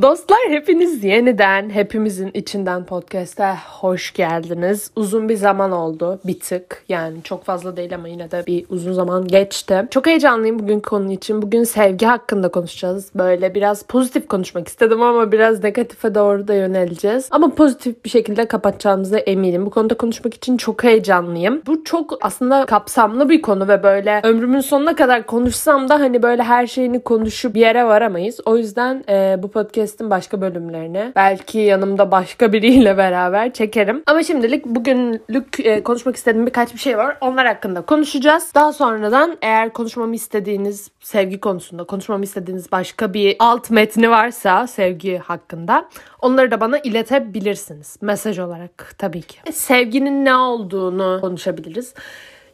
Dostlar hepiniz yeniden hepimizin içinden podcast'e hoş geldiniz. Uzun bir zaman oldu bir tık yani çok fazla değil ama yine de bir uzun zaman geçti. Çok heyecanlıyım bugün konu için. Bugün sevgi hakkında konuşacağız. Böyle biraz pozitif konuşmak istedim ama biraz negatife doğru da yöneleceğiz. Ama pozitif bir şekilde kapatacağımıza eminim. Bu konuda konuşmak için çok heyecanlıyım. Bu çok aslında kapsamlı bir konu ve böyle ömrümün sonuna kadar konuşsam da hani böyle her şeyini konuşup bir yere varamayız. O yüzden e, bu podcast podcast'in başka bölümlerini belki yanımda başka biriyle beraber çekerim. Ama şimdilik bugünlük e, konuşmak istediğim birkaç bir şey var. Onlar hakkında konuşacağız. Daha sonradan eğer konuşmamı istediğiniz sevgi konusunda konuşmamı istediğiniz başka bir alt metni varsa sevgi hakkında onları da bana iletebilirsiniz. Mesaj olarak tabii ki. Sevginin ne olduğunu konuşabiliriz.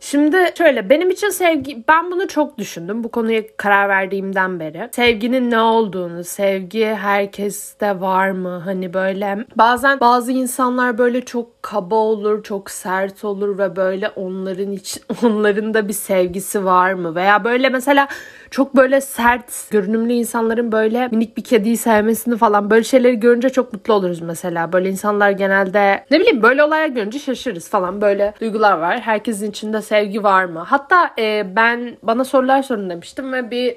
Şimdi şöyle benim için sevgi ben bunu çok düşündüm bu konuya karar verdiğimden beri. Sevginin ne olduğunu, sevgi herkeste var mı? Hani böyle bazen bazı insanlar böyle çok kaba olur, çok sert olur ve böyle onların için onların da bir sevgisi var mı? Veya böyle mesela çok böyle sert görünümlü insanların böyle minik bir kediyi sevmesini falan böyle şeyleri görünce çok mutlu oluruz mesela. Böyle insanlar genelde ne bileyim böyle olaylar görünce şaşırırız falan. Böyle duygular var. Herkesin içinde sevgi var mı? Hatta e, ben bana sorular sorun demiştim ve bir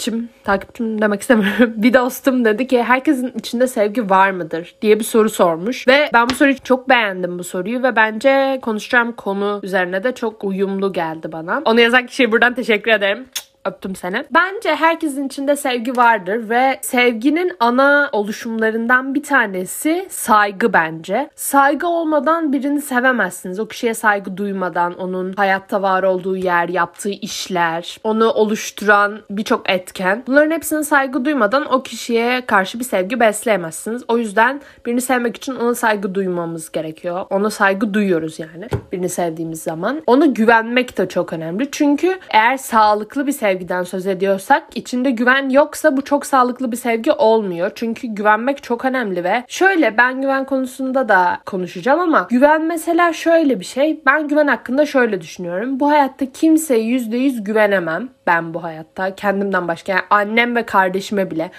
takipçim, takipçim demek istemiyorum. bir dostum dedi ki herkesin içinde sevgi var mıdır diye bir soru sormuş. Ve ben bu soruyu çok beğendim bu soruyu ve bence konuşacağım konu üzerine de çok uyumlu geldi bana. Onu yazan kişiye buradan teşekkür ederim. Öptüm seni. Bence herkesin içinde sevgi vardır ve sevginin ana oluşumlarından bir tanesi saygı bence. Saygı olmadan birini sevemezsiniz. O kişiye saygı duymadan onun hayatta var olduğu yer, yaptığı işler, onu oluşturan birçok etken. Bunların hepsine saygı duymadan o kişiye karşı bir sevgi besleyemezsiniz. O yüzden birini sevmek için ona saygı duymamız gerekiyor. Ona saygı duyuyoruz yani birini sevdiğimiz zaman. Ona güvenmek de çok önemli. Çünkü eğer sağlıklı bir sevgi sevgiden söz ediyorsak içinde güven yoksa bu çok sağlıklı bir sevgi olmuyor. Çünkü güvenmek çok önemli ve şöyle ben güven konusunda da konuşacağım ama güven mesela şöyle bir şey. Ben güven hakkında şöyle düşünüyorum. Bu hayatta kimseye %100 güvenemem ben bu hayatta. Kendimden başka yani annem ve kardeşime bile.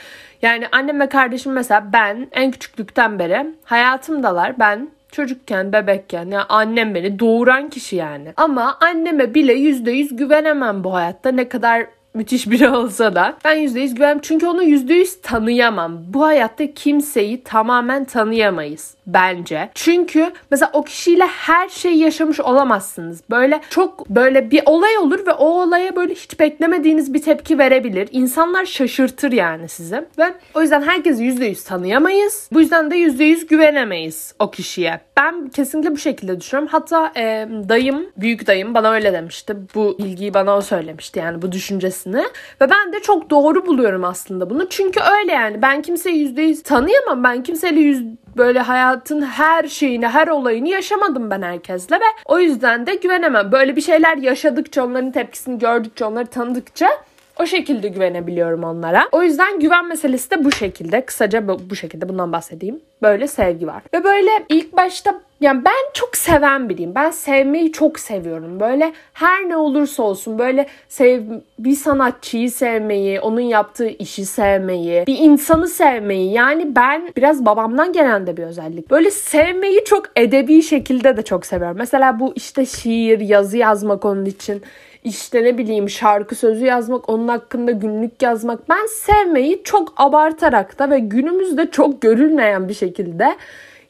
Yani annem ve kardeşim mesela ben en küçüklükten beri hayatımdalar. Ben çocukken, bebekken ya yani annem beni doğuran kişi yani. Ama anneme bile yüzde yüz güvenemem bu hayatta. Ne kadar müthiş biri olsa da ben %100 güvenem çünkü onu %100 tanıyamam. Bu hayatta kimseyi tamamen tanıyamayız bence. Çünkü mesela o kişiyle her şeyi yaşamış olamazsınız. Böyle çok böyle bir olay olur ve o olaya böyle hiç beklemediğiniz bir tepki verebilir. İnsanlar şaşırtır yani sizi. Ve o yüzden herkesi %100 tanıyamayız. Bu yüzden de %100 güvenemeyiz o kişiye. Ben kesinlikle bu şekilde düşünüyorum. Hatta e, dayım, büyük dayım bana öyle demişti. Bu bilgiyi bana o söylemişti yani bu düşüncesini. Ve ben de çok doğru buluyorum aslında bunu. Çünkü öyle yani ben kimseyi %100 tanıyamam. Ben kimseyle böyle hayatın her şeyini, her olayını yaşamadım ben herkesle ve o yüzden de güvenemem. Böyle bir şeyler yaşadıkça, onların tepkisini gördükçe, onları tanıdıkça o şekilde güvenebiliyorum onlara. O yüzden güven meselesi de bu şekilde. Kısaca bu, bu şekilde bundan bahsedeyim. Böyle sevgi var. Ve böyle ilk başta yani ben çok seven biriyim. Ben sevmeyi çok seviyorum. Böyle her ne olursa olsun böyle sev bir sanatçıyı sevmeyi, onun yaptığı işi sevmeyi, bir insanı sevmeyi. Yani ben biraz babamdan gelen de bir özellik. Böyle sevmeyi çok edebi şekilde de çok seviyorum. Mesela bu işte şiir, yazı yazmak onun için işte ne bileyim şarkı sözü yazmak, onun hakkında günlük yazmak. Ben sevmeyi çok abartarak da ve günümüzde çok görülmeyen bir şekilde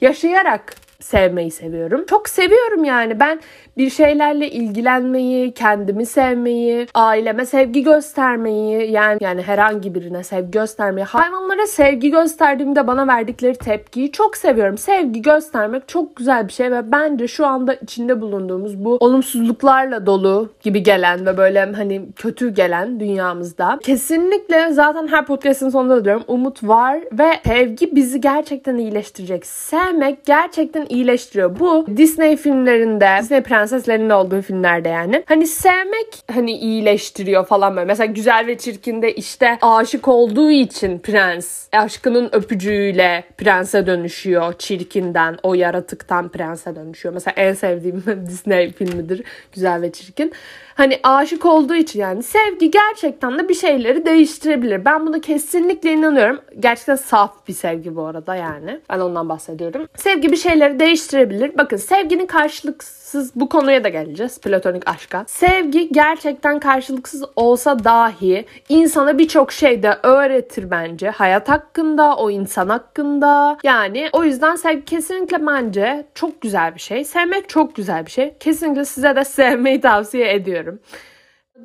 yaşayarak sevmeyi seviyorum. Çok seviyorum yani. Ben bir şeylerle ilgilenmeyi, kendimi sevmeyi, aileme sevgi göstermeyi, yani yani herhangi birine sevgi göstermeyi, hayvanlara sevgi gösterdiğimde bana verdikleri tepkiyi çok seviyorum. Sevgi göstermek çok güzel bir şey ve bence şu anda içinde bulunduğumuz bu olumsuzluklarla dolu gibi gelen ve böyle hani kötü gelen dünyamızda kesinlikle zaten her podcast'ın sonunda da diyorum umut var ve sevgi bizi gerçekten iyileştirecek. Sevmek gerçekten iyileştiriyor. Bu Disney filmlerinde, Disney prenseslerinin olduğu filmlerde yani. Hani sevmek hani iyileştiriyor falan böyle. Mesela Güzel ve Çirkin'de işte aşık olduğu için prens aşkının öpücüğüyle prense dönüşüyor. Çirkinden, o yaratıktan prense dönüşüyor. Mesela en sevdiğim Disney filmidir Güzel ve Çirkin. Hani aşık olduğu için yani sevgi gerçekten de bir şeyleri değiştirebilir. Ben buna kesinlikle inanıyorum. Gerçekten saf bir sevgi bu arada yani. Ben ondan bahsediyorum. Sevgi bir şeyleri değiştirebilir. Bakın sevginin karşılıksız bu konuya da geleceğiz. Platonik aşka. Sevgi gerçekten karşılıksız olsa dahi insana birçok şey de öğretir bence. Hayat hakkında, o insan hakkında. Yani o yüzden sevgi kesinlikle bence çok güzel bir şey. Sevmek çok güzel bir şey. Kesinlikle size de sevmeyi tavsiye ediyorum പലപ്പോഴും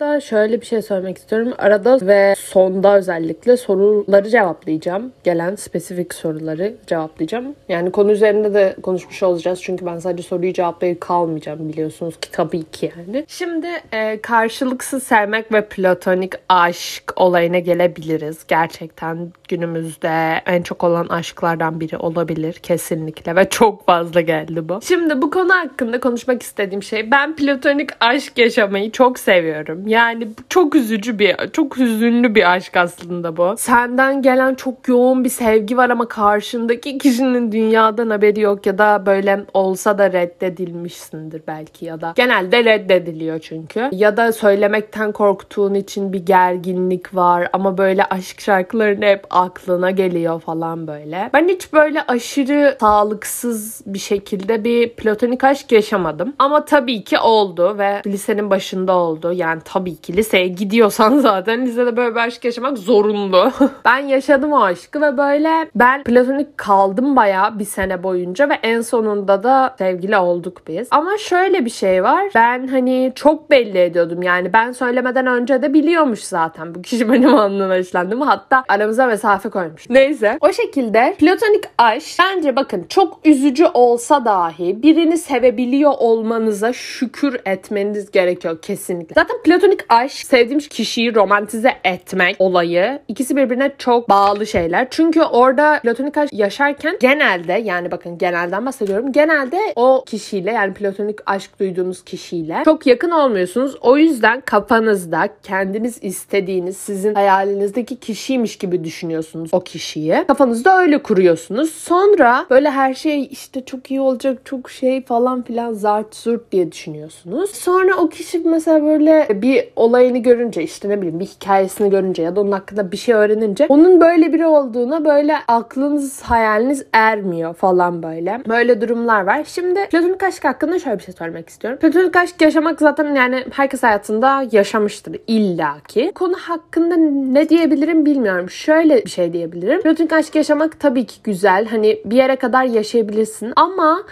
da şöyle bir şey söylemek istiyorum. Arada ve sonda özellikle soruları cevaplayacağım. Gelen spesifik soruları cevaplayacağım. Yani konu üzerinde de konuşmuş olacağız. Çünkü ben sadece soruyu cevaplayıp kalmayacağım biliyorsunuz ki tabii ki yani. Şimdi e, karşılıksız sevmek ve platonik aşk olayına gelebiliriz. Gerçekten günümüzde en çok olan aşklardan biri olabilir kesinlikle ve çok fazla geldi bu. Şimdi bu konu hakkında konuşmak istediğim şey ben platonik aşk yaşamayı çok seviyorum. Yani çok üzücü bir, çok hüzünlü bir aşk aslında bu. Senden gelen çok yoğun bir sevgi var ama karşındaki kişinin dünyadan haberi yok ya da böyle olsa da reddedilmişsindir belki ya da genelde reddediliyor çünkü. Ya da söylemekten korktuğun için bir gerginlik var ama böyle aşk şarkılarını hep aklına geliyor falan böyle. Ben hiç böyle aşırı sağlıksız bir şekilde bir platonik aşk yaşamadım. Ama tabii ki oldu ve lisenin başında oldu. Yani tabii ki liseye gidiyorsan zaten lisede böyle bir aşk yaşamak zorunlu. ben yaşadım o aşkı ve böyle ben platonik kaldım bayağı bir sene boyunca ve en sonunda da sevgili olduk biz. Ama şöyle bir şey var. Ben hani çok belli ediyordum yani ben söylemeden önce de biliyormuş zaten bu kişi benim anlamına hoşlandığımı. Hatta aramıza mesafe koymuş. Neyse. O şekilde platonik aşk bence bakın çok üzücü olsa dahi birini sevebiliyor olmanıza şükür etmeniz gerekiyor kesinlikle. Zaten platonik platonik aşk sevdiğim kişiyi romantize etmek olayı ikisi birbirine çok bağlı şeyler. Çünkü orada platonik aşk yaşarken genelde yani bakın genelden bahsediyorum. Genelde o kişiyle yani platonik aşk duyduğunuz kişiyle çok yakın olmuyorsunuz. O yüzden kafanızda kendiniz istediğiniz sizin hayalinizdeki kişiymiş gibi düşünüyorsunuz o kişiyi. Kafanızda öyle kuruyorsunuz. Sonra böyle her şey işte çok iyi olacak çok şey falan filan zart zurt diye düşünüyorsunuz. Sonra o kişi mesela böyle bir bir olayını görünce işte ne bileyim bir hikayesini görünce ya da onun hakkında bir şey öğrenince onun böyle biri olduğuna böyle aklınız hayaliniz ermiyor falan böyle. Böyle durumlar var. Şimdi platonik aşk hakkında şöyle bir şey söylemek istiyorum. Platonik aşk yaşamak zaten yani herkes hayatında yaşamıştır illaki. Konu hakkında ne diyebilirim bilmiyorum. Şöyle bir şey diyebilirim. Platonik aşk yaşamak tabii ki güzel. Hani bir yere kadar yaşayabilirsin ama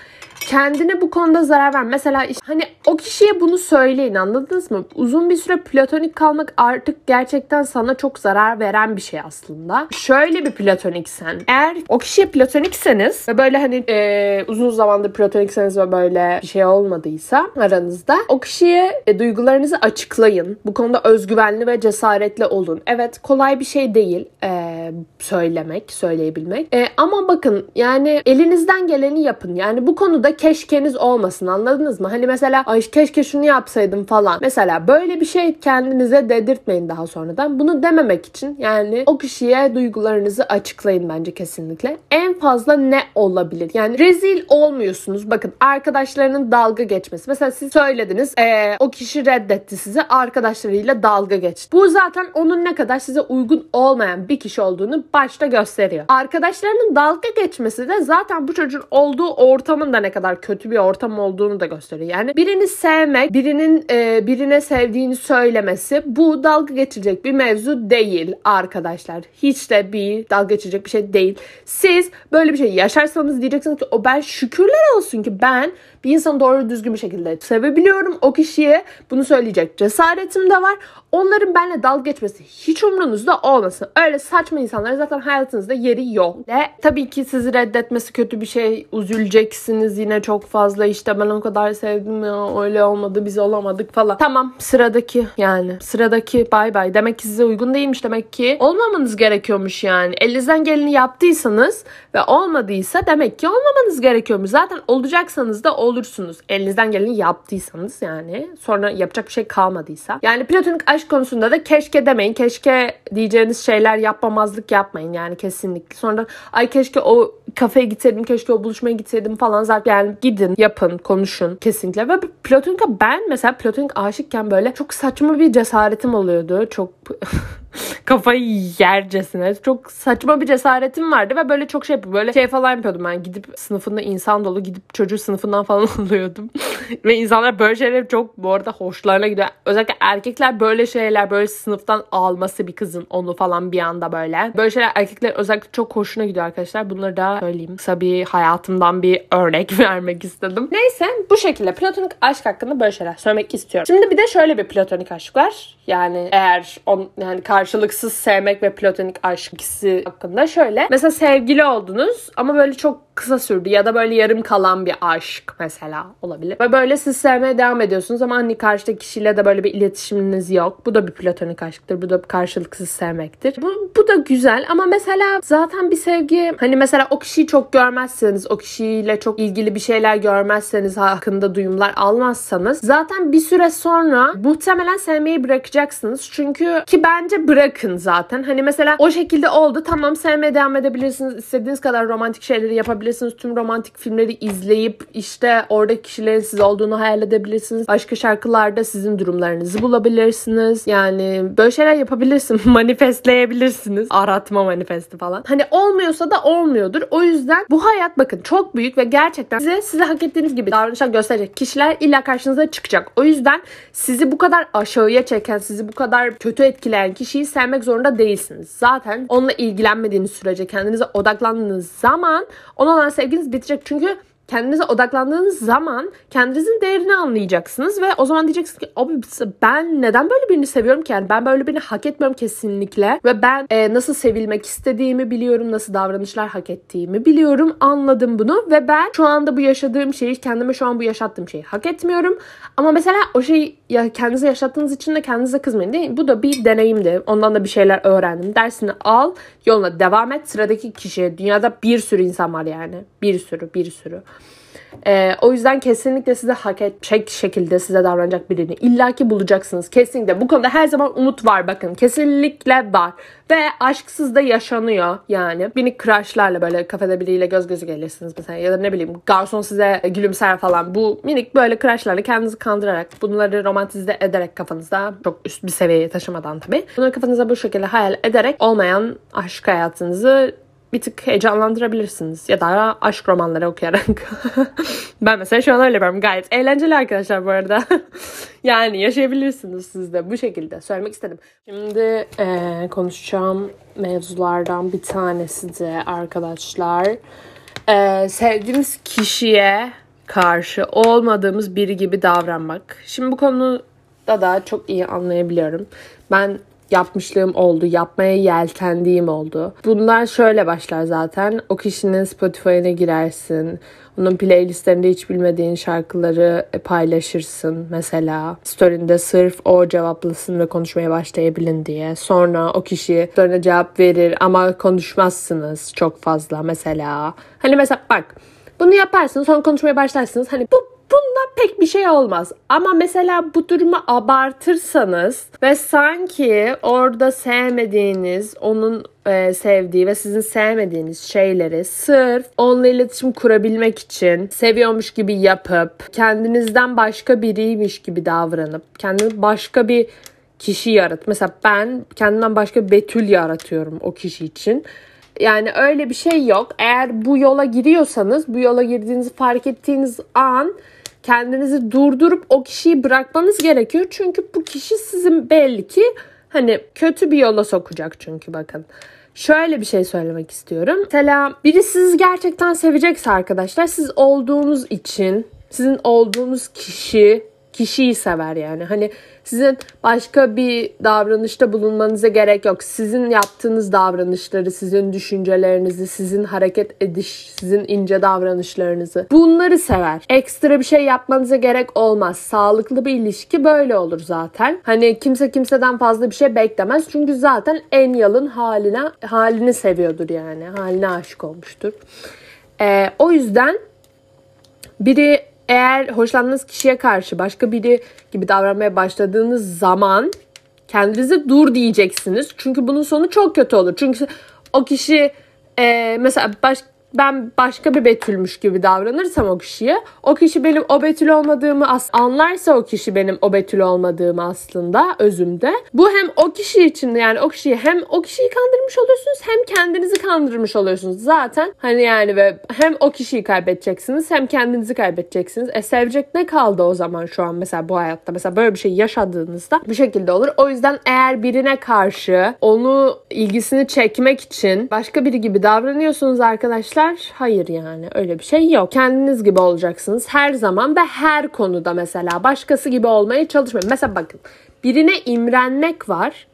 kendine bu konuda zarar ver. Mesela işte, hani o kişiye bunu söyleyin anladınız mı? Uzun bir süre platonik kalmak artık gerçekten sana çok zarar veren bir şey aslında. Şöyle bir platoniksen. Eğer o kişiye platonikseniz ve böyle hani e, uzun zamandır platonikseniz ve böyle bir şey olmadıysa aranızda o kişiye e, duygularınızı açıklayın. Bu konuda özgüvenli ve cesaretli olun. Evet kolay bir şey değil e, söylemek, söyleyebilmek. E, ama bakın yani elinizden geleni yapın. Yani bu konuda keşkeniz olmasın anladınız mı? Hani mesela ay keşke şunu yapsaydım falan. Mesela böyle bir şey kendinize dedirtmeyin daha sonradan. Bunu dememek için yani o kişiye duygularınızı açıklayın bence kesinlikle. En fazla ne olabilir? Yani rezil olmuyorsunuz. Bakın arkadaşlarının dalga geçmesi. Mesela siz söylediniz ee, o kişi reddetti sizi arkadaşlarıyla dalga geçti. Bu zaten onun ne kadar size uygun olmayan bir kişi olduğunu başta gösteriyor. Arkadaşlarının dalga geçmesi de zaten bu çocuğun olduğu ortamın da ne kadar kötü bir ortam olduğunu da gösteriyor. Yani birini sevmek, birinin e, birine sevdiğini söylemesi bu dalga geçirecek bir mevzu değil arkadaşlar. Hiç de bir dalga geçirecek bir şey değil. Siz böyle bir şey yaşarsanız diyeceksiniz ki o ben şükürler olsun ki ben bir insanı doğru düzgün bir şekilde sevebiliyorum. O kişiye bunu söyleyecek cesaretim de var. Onların benimle dalga geçmesi hiç umrunuzda olmasın. Öyle saçma insanlar zaten hayatınızda yeri yok. Ve tabii ki sizi reddetmesi kötü bir şey. Üzüleceksiniz yine çok fazla. işte ben o kadar sevdim ya öyle olmadı biz olamadık falan. Tamam sıradaki yani sıradaki bay bay. Demek ki size uygun değilmiş demek ki. Olmamanız gerekiyormuş yani. Elinizden geleni yaptıysanız ve olmadıysa demek ki olmamanız gerekiyormuş. Zaten olacaksanız da olursunuz. Elinizden geleni yaptıysanız yani. Sonra yapacak bir şey kalmadıysa. Yani platonik aşk konusunda da keşke demeyin. Keşke diyeceğiniz şeyler yapmamazlık yapmayın yani kesinlikle. Sonra ay keşke o kafeye gitseydim keşke o buluşmaya gitseydim falan zaten yani gidin yapın konuşun kesinlikle ve platonika ben mesela platonik aşıkken böyle çok saçma bir cesaretim oluyordu çok kafayı yercesine. Çok saçma bir cesaretim vardı ve böyle çok şey böyle şey falan yapıyordum ben. Gidip sınıfında insan dolu gidip çocuğu sınıfından falan alıyordum. ve insanlar böyle şeyler çok bu arada hoşlarına gidiyor. Özellikle erkekler böyle şeyler böyle sınıftan alması bir kızın onu falan bir anda böyle. Böyle şeyler erkekler özellikle çok hoşuna gidiyor arkadaşlar. Bunları da söyleyeyim. Kısa bir hayatımdan bir örnek vermek istedim. Neyse bu şekilde platonik aşk hakkında böyle şeyler söylemek istiyorum. Şimdi bir de şöyle bir platonik aşk var. Yani eğer on, yani karşılıksız sevmek ve platonik aşk ikisi hakkında şöyle. Mesela sevgili oldunuz ama böyle çok kısa sürdü ya da böyle yarım kalan bir aşk mesela olabilir. Ve böyle siz sevmeye devam ediyorsunuz ama hani karşıdaki kişiyle de böyle bir iletişiminiz yok. Bu da bir platonik aşktır. Bu da bir karşılıksız sevmektir. Bu, bu da güzel ama mesela zaten bir sevgi hani mesela o kişiyi çok görmezseniz, o kişiyle çok ilgili bir şeyler görmezseniz, hakkında duyumlar almazsanız zaten bir süre sonra muhtemelen sevmeyi bırakacaksınız. Çünkü ki bence bırakın zaten. Hani mesela o şekilde oldu. Tamam sevmeye devam edebilirsiniz. İstediğiniz kadar romantik şeyleri yapabilirsiniz. Tüm romantik filmleri izleyip işte orada kişilerin siz olduğunu hayal edebilirsiniz. Başka şarkılarda sizin durumlarınızı bulabilirsiniz. Yani böyle şeyler yapabilirsiniz. Manifestleyebilirsiniz. Aratma manifesti falan. Hani olmuyorsa da olmuyordur. O yüzden bu hayat bakın çok büyük ve gerçekten size size hak ettiğiniz gibi davranışlar gösterecek kişiler illa karşınıza çıkacak. O yüzden sizi bu kadar aşağıya çeken, sizi bu kadar kötü etkileyen kişiyi sevmek zorunda değilsiniz. Zaten onunla ilgilenmediğiniz sürece kendinize odaklandığınız zaman ona olan sevginiz bitecek. Çünkü kendinize odaklandığınız zaman kendinizin değerini anlayacaksınız ve o zaman diyeceksiniz ki abi ben neden böyle birini seviyorum ki yani ben böyle birini hak etmiyorum kesinlikle ve ben e, nasıl sevilmek istediğimi biliyorum nasıl davranışlar hak ettiğimi biliyorum anladım bunu ve ben şu anda bu yaşadığım şeyi kendime şu an bu yaşattığım şeyi hak etmiyorum ama mesela o şeyi ya kendinize yaşattığınız için de kendinize kızmayın değil Bu da bir deneyimdi. Ondan da bir şeyler öğrendim. Dersini al, yoluna devam et. Sıradaki kişiye dünyada bir sürü insan var yani. Bir sürü, bir sürü. Ee, o yüzden kesinlikle size hak edecek şekilde size davranacak birini illaki bulacaksınız. Kesinlikle. Bu konuda her zaman umut var bakın. Kesinlikle var. Ve aşksız da yaşanıyor yani. Minik crushlarla böyle kafede biriyle göz göze gelirsiniz mesela. Ya da ne bileyim garson size gülümser falan. Bu minik böyle crushlarla kendinizi kandırarak bunları romantize ederek kafanızda çok üst bir seviyeye taşımadan tabii. Bunları kafanızda bu şekilde hayal ederek olmayan aşk hayatınızı bir tık heyecanlandırabilirsiniz. Ya da aşk romanları okuyarak. ben mesela şu an öyle yapıyorum. Gayet eğlenceli arkadaşlar bu arada. yani yaşayabilirsiniz siz de bu şekilde. Söylemek istedim. Şimdi e, konuşacağım mevzulardan bir tanesi de arkadaşlar. E, sevdiğimiz kişiye karşı olmadığımız biri gibi davranmak. Şimdi bu konuda da çok iyi anlayabiliyorum. Ben yapmışlığım oldu. Yapmaya yeltendiğim oldu. Bunlar şöyle başlar zaten. O kişinin Spotify'ına girersin. Onun playlistlerinde hiç bilmediğin şarkıları paylaşırsın mesela. Story'inde sırf o cevaplasın ve konuşmaya başlayabilin diye. Sonra o kişi story'ne cevap verir ama konuşmazsınız çok fazla mesela. Hani mesela bak bunu yaparsınız sonra konuşmaya başlarsınız. Hani bu bundan pek bir şey olmaz. Ama mesela bu durumu abartırsanız ve sanki orada sevmediğiniz, onun e, sevdiği ve sizin sevmediğiniz şeyleri sırf onunla iletişim kurabilmek için seviyormuş gibi yapıp kendinizden başka biriymiş gibi davranıp kendiniz başka bir kişi yarat. Mesela ben kendimden başka Betül yaratıyorum o kişi için. Yani öyle bir şey yok. Eğer bu yola giriyorsanız, bu yola girdiğinizi fark ettiğiniz an kendinizi durdurup o kişiyi bırakmanız gerekiyor. Çünkü bu kişi sizin belli ki hani kötü bir yola sokacak çünkü bakın. Şöyle bir şey söylemek istiyorum. Mesela biri sizi gerçekten sevecekse arkadaşlar siz olduğunuz için sizin olduğunuz kişi kişiyi sever yani. Hani sizin başka bir davranışta bulunmanıza gerek yok. Sizin yaptığınız davranışları, sizin düşüncelerinizi, sizin hareket ediş, sizin ince davranışlarınızı bunları sever. Ekstra bir şey yapmanıza gerek olmaz. Sağlıklı bir ilişki böyle olur zaten. Hani kimse kimseden fazla bir şey beklemez. Çünkü zaten en yalın haline halini seviyordur yani. Haline aşık olmuştur. Ee, o yüzden biri eğer hoşlandığınız kişiye karşı başka biri gibi davranmaya başladığınız zaman kendinize dur diyeceksiniz. Çünkü bunun sonu çok kötü olur. Çünkü o kişi e, mesela baş, ben başka bir Betülmüş gibi davranırsam o kişiye o kişi benim o Betül olmadığımı anlarsa o kişi benim o Betül olmadığımı aslında özümde. Bu hem o kişi için yani o kişiyi hem o kişiyi kandırmış oluyorsunuz hem kendinizi kandırmış oluyorsunuz. Zaten hani yani ve hem o kişiyi kaybedeceksiniz hem kendinizi kaybedeceksiniz. E sevecek ne kaldı o zaman şu an mesela bu hayatta? Mesela böyle bir şey yaşadığınızda bu şekilde olur. O yüzden eğer birine karşı onu ilgisini çekmek için başka biri gibi davranıyorsunuz arkadaşlar. Hayır yani öyle bir şey yok. Kendiniz gibi olacaksınız her zaman ve her konuda mesela başkası gibi olmaya çalışmayın. Mesela bakın birine imrenmek var.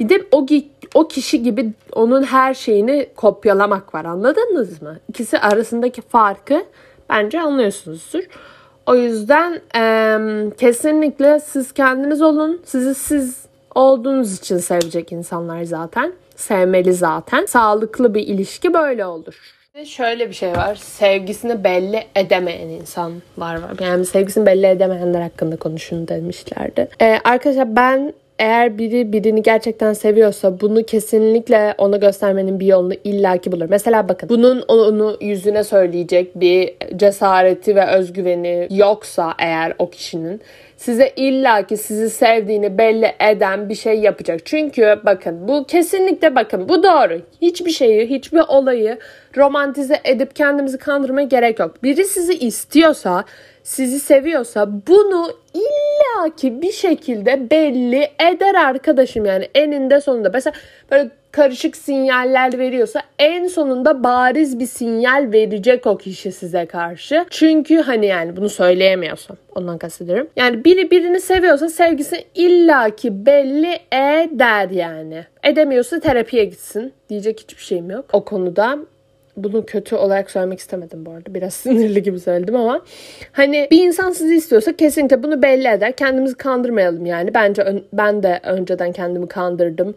Bir de o o kişi gibi onun her şeyini kopyalamak var. Anladınız mı? İkisi arasındaki farkı bence anlıyorsunuzdur. O yüzden e, kesinlikle siz kendiniz olun. Sizi siz olduğunuz için sevecek insanlar zaten. Sevmeli zaten. Sağlıklı bir ilişki böyle olur. Şöyle bir şey var. Sevgisini belli edemeyen insanlar var. Yani sevgisini belli edemeyenler hakkında konuşun demişlerdi. Ee, arkadaşlar ben eğer biri birini gerçekten seviyorsa bunu kesinlikle ona göstermenin bir yolunu illaki bulur. Mesela bakın bunun onu yüzüne söyleyecek bir cesareti ve özgüveni yoksa eğer o kişinin size illaki sizi sevdiğini belli eden bir şey yapacak. Çünkü bakın bu kesinlikle bakın bu doğru. Hiçbir şeyi, hiçbir olayı romantize edip kendimizi kandırmaya gerek yok. Biri sizi istiyorsa sizi seviyorsa bunu illaki bir şekilde belli eder arkadaşım yani eninde sonunda. Mesela böyle karışık sinyaller veriyorsa en sonunda bariz bir sinyal verecek o kişi size karşı. Çünkü hani yani bunu söyleyemiyorsam ondan kastediyorum. Yani biri birini seviyorsa sevgisini illaki belli eder yani. Edemiyorsa terapiye gitsin. Diyecek hiçbir şeyim yok o konuda bunu kötü olarak söylemek istemedim bu arada. Biraz sinirli gibi söyledim ama hani bir insan sizi istiyorsa kesinlikle bunu belli eder. Kendimizi kandırmayalım yani. Bence ben de önceden kendimi kandırdım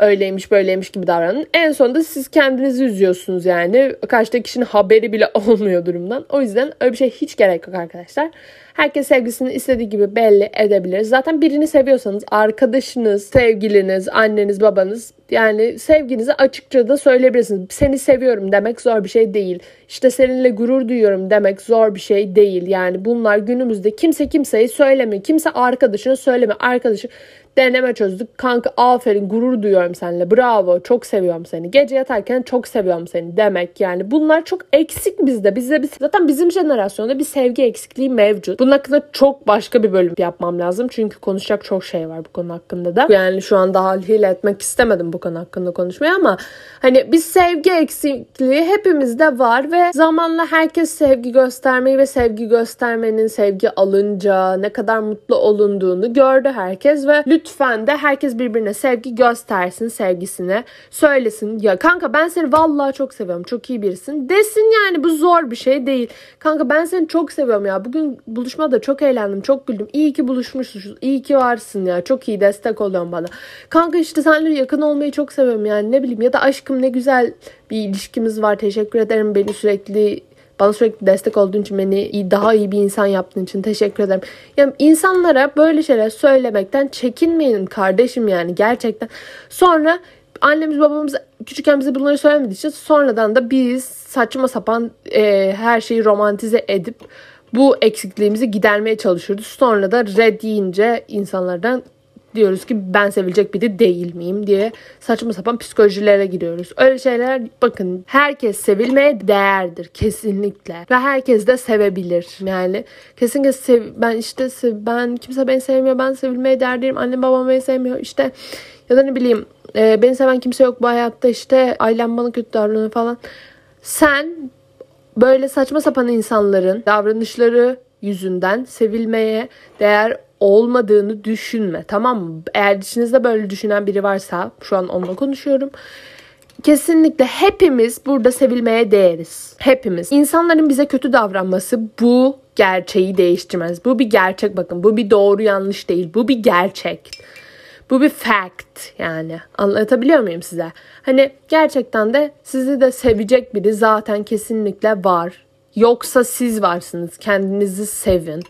öyleymiş böyleymiş gibi davranın. En sonunda siz kendinizi üzüyorsunuz yani. Karşıdaki kişinin haberi bile olmuyor durumdan. O yüzden öyle bir şey hiç gerek yok arkadaşlar. Herkes sevgisini istediği gibi belli edebilir. Zaten birini seviyorsanız arkadaşınız, sevgiliniz, anneniz, babanız yani sevginizi açıkça da söyleyebilirsiniz. Seni seviyorum demek zor bir şey değil. İşte seninle gurur duyuyorum demek zor bir şey değil. Yani bunlar günümüzde kimse kimseyi söylemiyor. Kimse arkadaşına söyleme. Arkadaşı deneme çözdük. Kanka aferin gurur duyuyorum seninle. Bravo çok seviyorum seni. Gece yatarken çok seviyorum seni demek yani. Bunlar çok eksik bizde. Bizde biz, zaten bizim jenerasyonda bir sevgi eksikliği mevcut. Bunun hakkında çok başka bir bölüm yapmam lazım. Çünkü konuşacak çok şey var bu konu hakkında da. Yani şu an dahil etmek istemedim bu konu hakkında konuşmaya ama hani bir sevgi eksikliği hepimizde var ve zamanla herkes sevgi göstermeyi ve sevgi göstermenin sevgi alınca ne kadar mutlu olunduğunu gördü herkes ve lütfen de herkes birbirine sevgi göstersin sevgisine. Söylesin ya kanka ben seni vallahi çok seviyorum çok iyi birisin. Desin yani bu zor bir şey değil. Kanka ben seni çok seviyorum ya. Bugün buluşmada çok eğlendim çok güldüm. İyi ki buluşmuşuz iyi ki varsın ya. Çok iyi destek oluyorsun bana. Kanka işte seninle yakın olmayı çok seviyorum yani. Ne bileyim ya da aşkım ne güzel bir ilişkimiz var. Teşekkür ederim beni sürekli bana sürekli destek olduğun için beni daha iyi bir insan yaptığın için teşekkür ederim. Yani insanlara böyle şeyler söylemekten çekinmeyin kardeşim yani gerçekten. Sonra annemiz babamız küçükken bize bunları söylemediği için sonradan da biz saçma sapan e, her şeyi romantize edip bu eksikliğimizi gidermeye çalışıyoruz. Sonra da red deyince insanlardan diyoruz ki ben sevilecek biri değil miyim diye saçma sapan psikolojilere giriyoruz. Öyle şeyler bakın herkes sevilmeye değerdir kesinlikle ve herkes de sevebilir. Yani kesinlikle sev ben işte sev ben kimse beni sevmiyor ben sevilmeye değer değilim annem babam beni sevmiyor işte ya da ne bileyim e, beni seven kimse yok bu hayatta işte ailem bana kötü davranıyor falan. Sen böyle saçma sapan insanların davranışları yüzünden sevilmeye değer olmadığını düşünme tamam mı? Eğer içinizde böyle düşünen biri varsa şu an onunla konuşuyorum. Kesinlikle hepimiz burada sevilmeye değeriz. Hepimiz. İnsanların bize kötü davranması bu gerçeği değiştirmez. Bu bir gerçek bakın. Bu bir doğru yanlış değil. Bu bir gerçek. Bu bir fact yani. Anlatabiliyor muyum size? Hani gerçekten de sizi de sevecek biri zaten kesinlikle var. Yoksa siz varsınız. Kendinizi sevin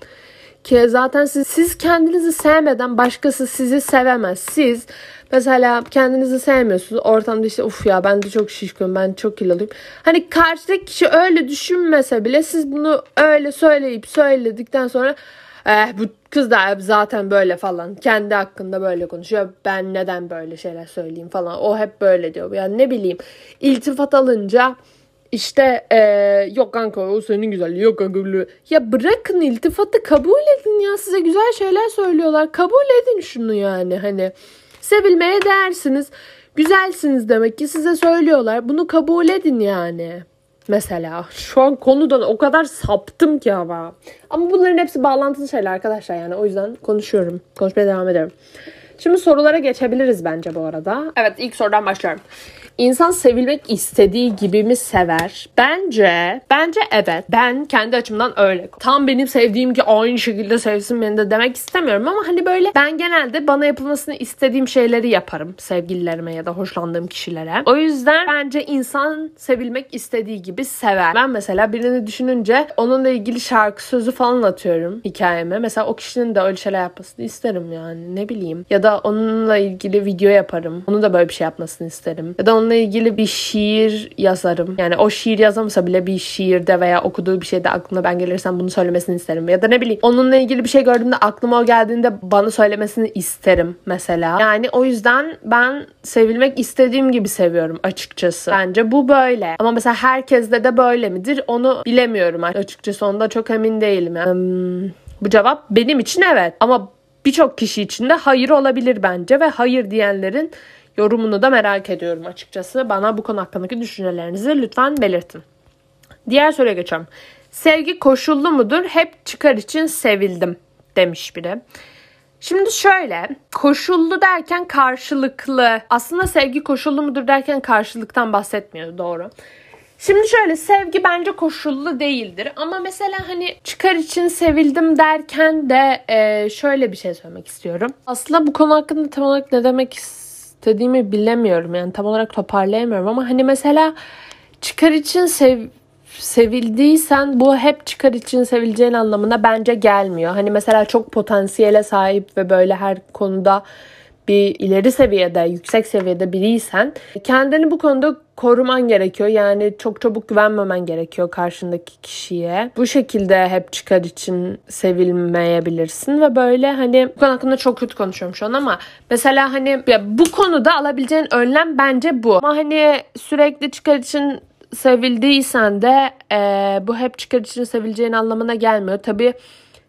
ki zaten siz, siz kendinizi sevmeden başkası sizi sevemez. Siz mesela kendinizi sevmiyorsunuz. Ortamda işte uf ya ben de çok şişkınım ben çok kiloluyum. Hani karşıdaki kişi öyle düşünmese bile siz bunu öyle söyleyip söyledikten sonra eh, bu kız da zaten böyle falan kendi hakkında böyle konuşuyor ben neden böyle şeyler söyleyeyim falan o hep böyle diyor yani ne bileyim iltifat alınca işte ee, yok kanka o senin güzelliği yok kanka. Ya bırakın iltifatı kabul edin ya size güzel şeyler söylüyorlar. Kabul edin şunu yani hani. Sevilmeye değersiniz. Güzelsiniz demek ki size söylüyorlar. Bunu kabul edin yani. Mesela şu an konudan o kadar saptım ki ama. Ama bunların hepsi bağlantılı şeyler arkadaşlar yani. O yüzden konuşuyorum. Konuşmaya devam ediyorum. Şimdi sorulara geçebiliriz bence bu arada. Evet ilk sorudan başlıyorum. İnsan sevilmek istediği gibi mi sever? Bence, bence evet. Ben kendi açımdan öyle. Tam benim sevdiğim ki aynı şekilde sevsin beni de demek istemiyorum ama hani böyle ben genelde bana yapılmasını istediğim şeyleri yaparım sevgililerime ya da hoşlandığım kişilere. O yüzden bence insan sevilmek istediği gibi sever. Ben mesela birini düşününce onunla ilgili şarkı sözü falan atıyorum hikayeme. Mesela o kişinin de öyle şeyler yapmasını isterim yani ne bileyim. Ya da onunla ilgili video yaparım. Onu da böyle bir şey yapmasını isterim. Ya da onunla ilgili bir şiir yazarım. Yani o şiir yazamasa bile bir şiirde veya okuduğu bir şeyde aklına ben gelirsem bunu söylemesini isterim. Ya da ne bileyim onunla ilgili bir şey gördüğümde aklıma o geldiğinde bana söylemesini isterim mesela. Yani o yüzden ben sevilmek istediğim gibi seviyorum açıkçası. Bence bu böyle. Ama mesela herkeste de böyle midir onu bilemiyorum açıkçası. Onda çok emin değilim. Yani. Hmm, bu cevap benim için evet. Ama birçok kişi için de hayır olabilir bence ve hayır diyenlerin yorumunu da merak ediyorum açıkçası. Bana bu konu hakkındaki düşüncelerinizi lütfen belirtin. Diğer soruya geçiyorum. Sevgi koşullu mudur? Hep çıkar için sevildim demiş biri. Şimdi şöyle koşullu derken karşılıklı aslında sevgi koşullu mudur derken karşılıktan bahsetmiyor doğru. Şimdi şöyle sevgi bence koşullu değildir ama mesela hani çıkar için sevildim derken de e, şöyle bir şey söylemek istiyorum. Aslında bu konu hakkında tam olarak ne demek istediğimi bilemiyorum yani tam olarak toparlayamıyorum ama hani mesela çıkar için sev sevildiysen bu hep çıkar için sevileceğin anlamına bence gelmiyor. Hani mesela çok potansiyele sahip ve böyle her konuda bir ileri seviyede, yüksek seviyede biriysen kendini bu konuda koruman gerekiyor. Yani çok çabuk güvenmemen gerekiyor karşındaki kişiye. Bu şekilde hep çıkar için sevilmeyebilirsin ve böyle hani bu konu hakkında çok kötü konuşuyorum şu an ama mesela hani ya bu konuda alabileceğin önlem bence bu. Ama hani sürekli çıkar için sevildiysen de e, bu hep çıkar için sevileceğin anlamına gelmiyor. Tabii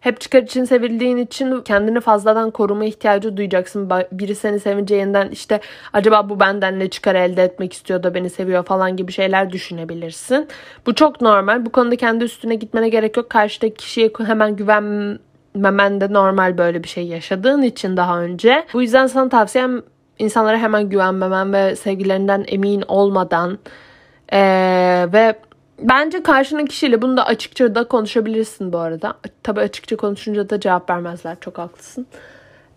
hep çıkar için sevildiğin için kendini fazladan koruma ihtiyacı duyacaksın. Biri seni seveceğinden işte acaba bu benden ne çıkar elde etmek istiyor da beni seviyor falan gibi şeyler düşünebilirsin. Bu çok normal. Bu konuda kendi üstüne gitmene gerek yok. Karşıdaki kişiye hemen güvenmemen de normal böyle bir şey yaşadığın için daha önce. Bu yüzden sana tavsiyem insanlara hemen güvenmemen ve sevgilerinden emin olmadan ee, ve Bence karşının kişiyle bunu da açıkça da konuşabilirsin bu arada. Tabii açıkça konuşunca da cevap vermezler. Çok haklısın.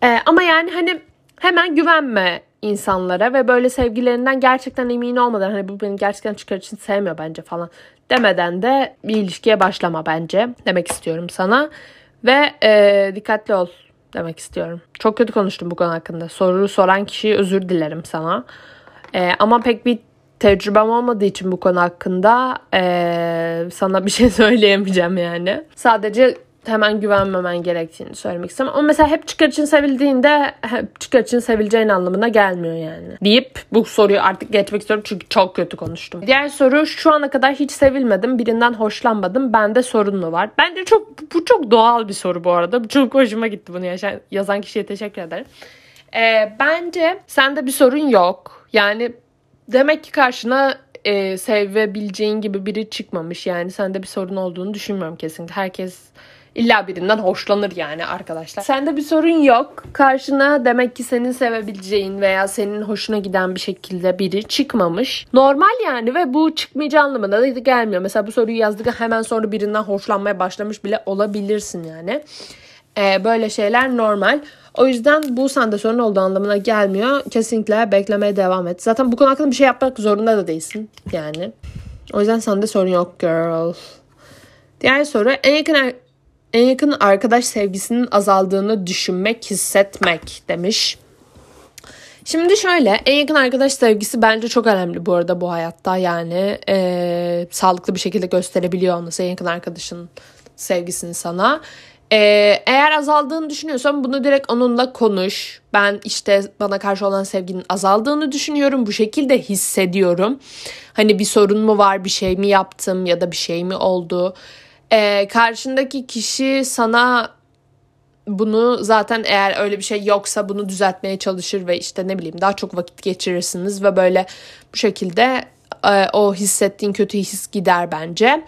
Ee, ama yani hani hemen güvenme insanlara ve böyle sevgilerinden gerçekten emin olmadan hani bu beni gerçekten çıkar için sevmiyor bence falan demeden de bir ilişkiye başlama bence demek istiyorum sana. Ve e, dikkatli ol demek istiyorum. Çok kötü konuştum bu konu hakkında. Soruyu soran kişiye özür dilerim sana. E, ama pek bir tecrübem olmadığı için bu konu hakkında ee, sana bir şey söyleyemeyeceğim yani. Sadece hemen güvenmemen gerektiğini söylemek istiyorum. Ama mesela hep çıkar için sevildiğinde hep çıkar için sevileceğin anlamına gelmiyor yani. Deyip bu soruyu artık geçmek istiyorum çünkü çok kötü konuştum. Diğer soru şu ana kadar hiç sevilmedim. Birinden hoşlanmadım. Bende sorun mu var? Bence çok bu çok doğal bir soru bu arada. Çok hoşuma gitti bunu yaşayan, yazan kişiye teşekkür ederim. Ee, bence sende bir sorun yok. Yani demek ki karşına e, sevebileceğin gibi biri çıkmamış. Yani sende bir sorun olduğunu düşünmüyorum kesinlikle. Herkes illa birinden hoşlanır yani arkadaşlar. Sende bir sorun yok. Karşına demek ki senin sevebileceğin veya senin hoşuna giden bir şekilde biri çıkmamış. Normal yani ve bu çıkmayacağı anlamına da gelmiyor. Mesela bu soruyu yazdık hemen sonra birinden hoşlanmaya başlamış bile olabilirsin yani. Ee, böyle şeyler normal. O yüzden bu sende sorun olduğu anlamına gelmiyor. Kesinlikle beklemeye devam et. Zaten bu konu hakkında bir şey yapmak zorunda da değilsin. Yani. O yüzden sende sorun yok girl. Diğer soru en yakın er- En yakın arkadaş sevgisinin azaldığını düşünmek, hissetmek demiş. Şimdi şöyle en yakın arkadaş sevgisi bence çok önemli bu arada bu hayatta yani e, sağlıklı bir şekilde gösterebiliyor olması en yakın arkadaşın sevgisini sana. E, eğer azaldığını düşünüyorsan bunu direkt onunla konuş. Ben işte bana karşı olan sevginin azaldığını düşünüyorum. Bu şekilde hissediyorum. Hani bir sorun mu var, bir şey mi yaptım ya da bir şey mi oldu? E, karşındaki kişi sana bunu zaten eğer öyle bir şey yoksa bunu düzeltmeye çalışır ve işte ne bileyim daha çok vakit geçirirsiniz ve böyle bu şekilde e, o hissettiğin kötü his gider bence.